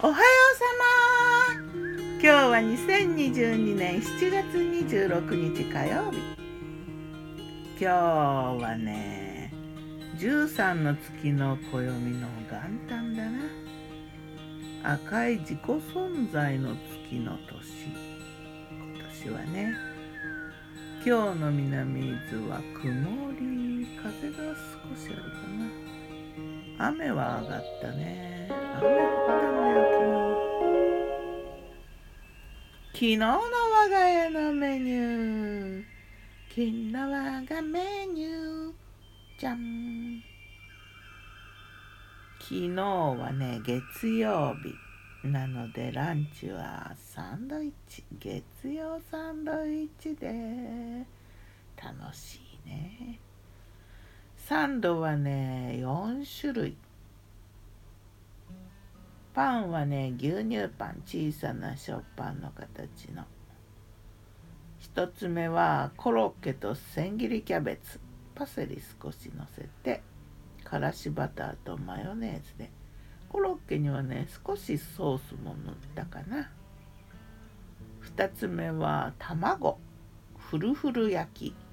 おはようさま。今日は2022年7月26日火曜日。今日はね13の月の暦の元旦だな。赤い自己存在の月の年。今年はね今日の南伊豆は曇り風が少しあるかな。雨は上がったね。雨降ったんだよ昨日。の我が家のメニュー。昨日我がメニューじゃん。昨日はね月曜日なのでランチはサンドイッチ。月曜サンドイッチで。楽しいね。サンドはね4種類。パンはね牛乳パン小さな食パンの形の。一つ目はコロッケと千切りキャベツ。パセリ少しのせてからしバターとマヨネーズで。コロッケにはね少しソースも塗ったかな。二つ目は卵。フルフル焼き。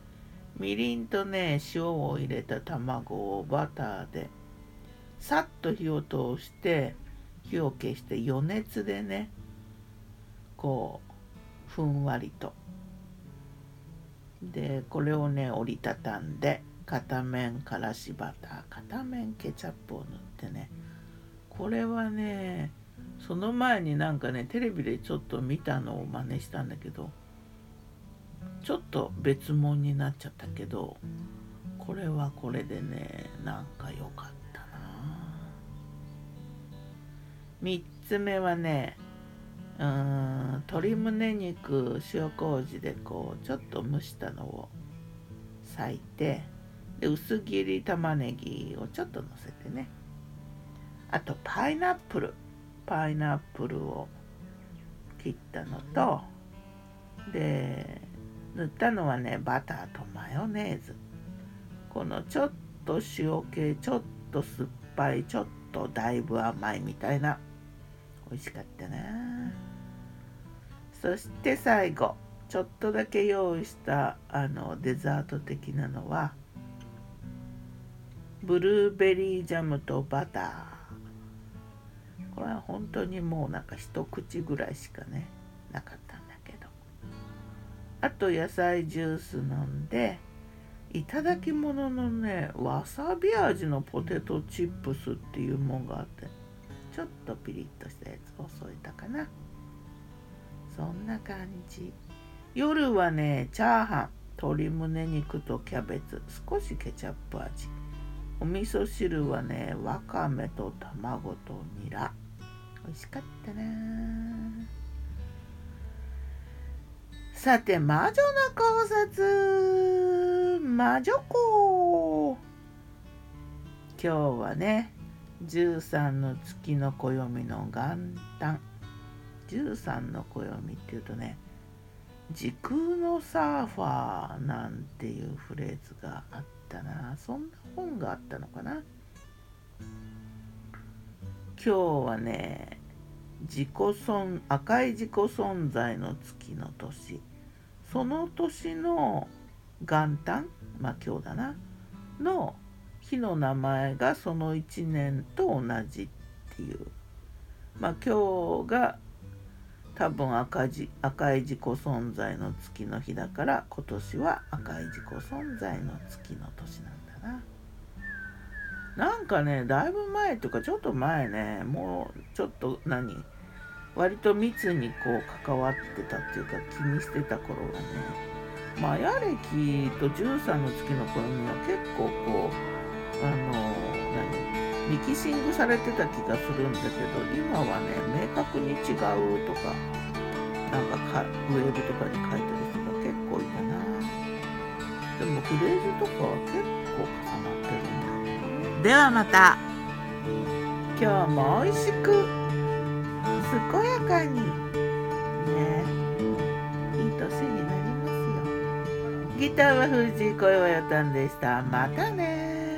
みりんとね塩を入れた卵をバターでさっと火を通して火を消して余熱でねこうふんわりと。でこれをね折りたたんで片面からしバター片面ケチャップを塗ってね。これはねその前になんかねテレビでちょっと見たのを真似したんだけどちょっと別物になっちゃったけどこれはこれでねなんか良かったな。3つ目はねうん鶏胸肉塩麹でこうちょっと蒸したのを裂いてで薄切り玉ねぎをちょっとのせてねあとパイナップルパイナップルを切ったのとで塗ったのはねバターとマヨネーズ。このちょっと塩気ちょっと酸っぱいちょっとだいぶ甘いみたいな。美味しかったな。そして最後ちょっとだけ用意したあのデザート的なのはブルーベリージャムとバター。これは本当にもうなんか一口ぐらいしかねなかった。あと野菜ジュース飲んでいただき物のねわさび味のポテトチップスっていうもんがあってちょっとピリッとしたやつを添えたかな。そんな感じ。夜はねチャーハン鶏胸肉とキャベツ少しケチャップ味。お味噌汁はねわかめと卵とニラ。美味しかったなさて魔女の考察。魔女子今日はね13の月の暦の元旦。13の暦っていうとね時空のサーファーなんていうフレーズがあったな。そんな本があったのかな。今日はね自己存赤い自己存在の月の年。その年の元旦まあ今日だなの日の名前がその1年と同じっていうまあ今日が多分赤字赤い自己存在の月の日だから今年は赤い自己存在の月の年なんだな。なんかねだいぶ前とかちょっと前ねもうちょっと何？割と密にこう関わってたっていうか気にしてた頃がねマヤ歴と13の月の頃には結構こうあの何ミキシングされてた気がするんだけど今はね明確に違うとかなんかかウェブとかに書いてる人が結構いたな。でもフレーズとかは結構重なってるんだよね。ではまた。今日も美味しく健やかに。ね。いい年になりますよ。ギターは藤井声はやたんでした。またね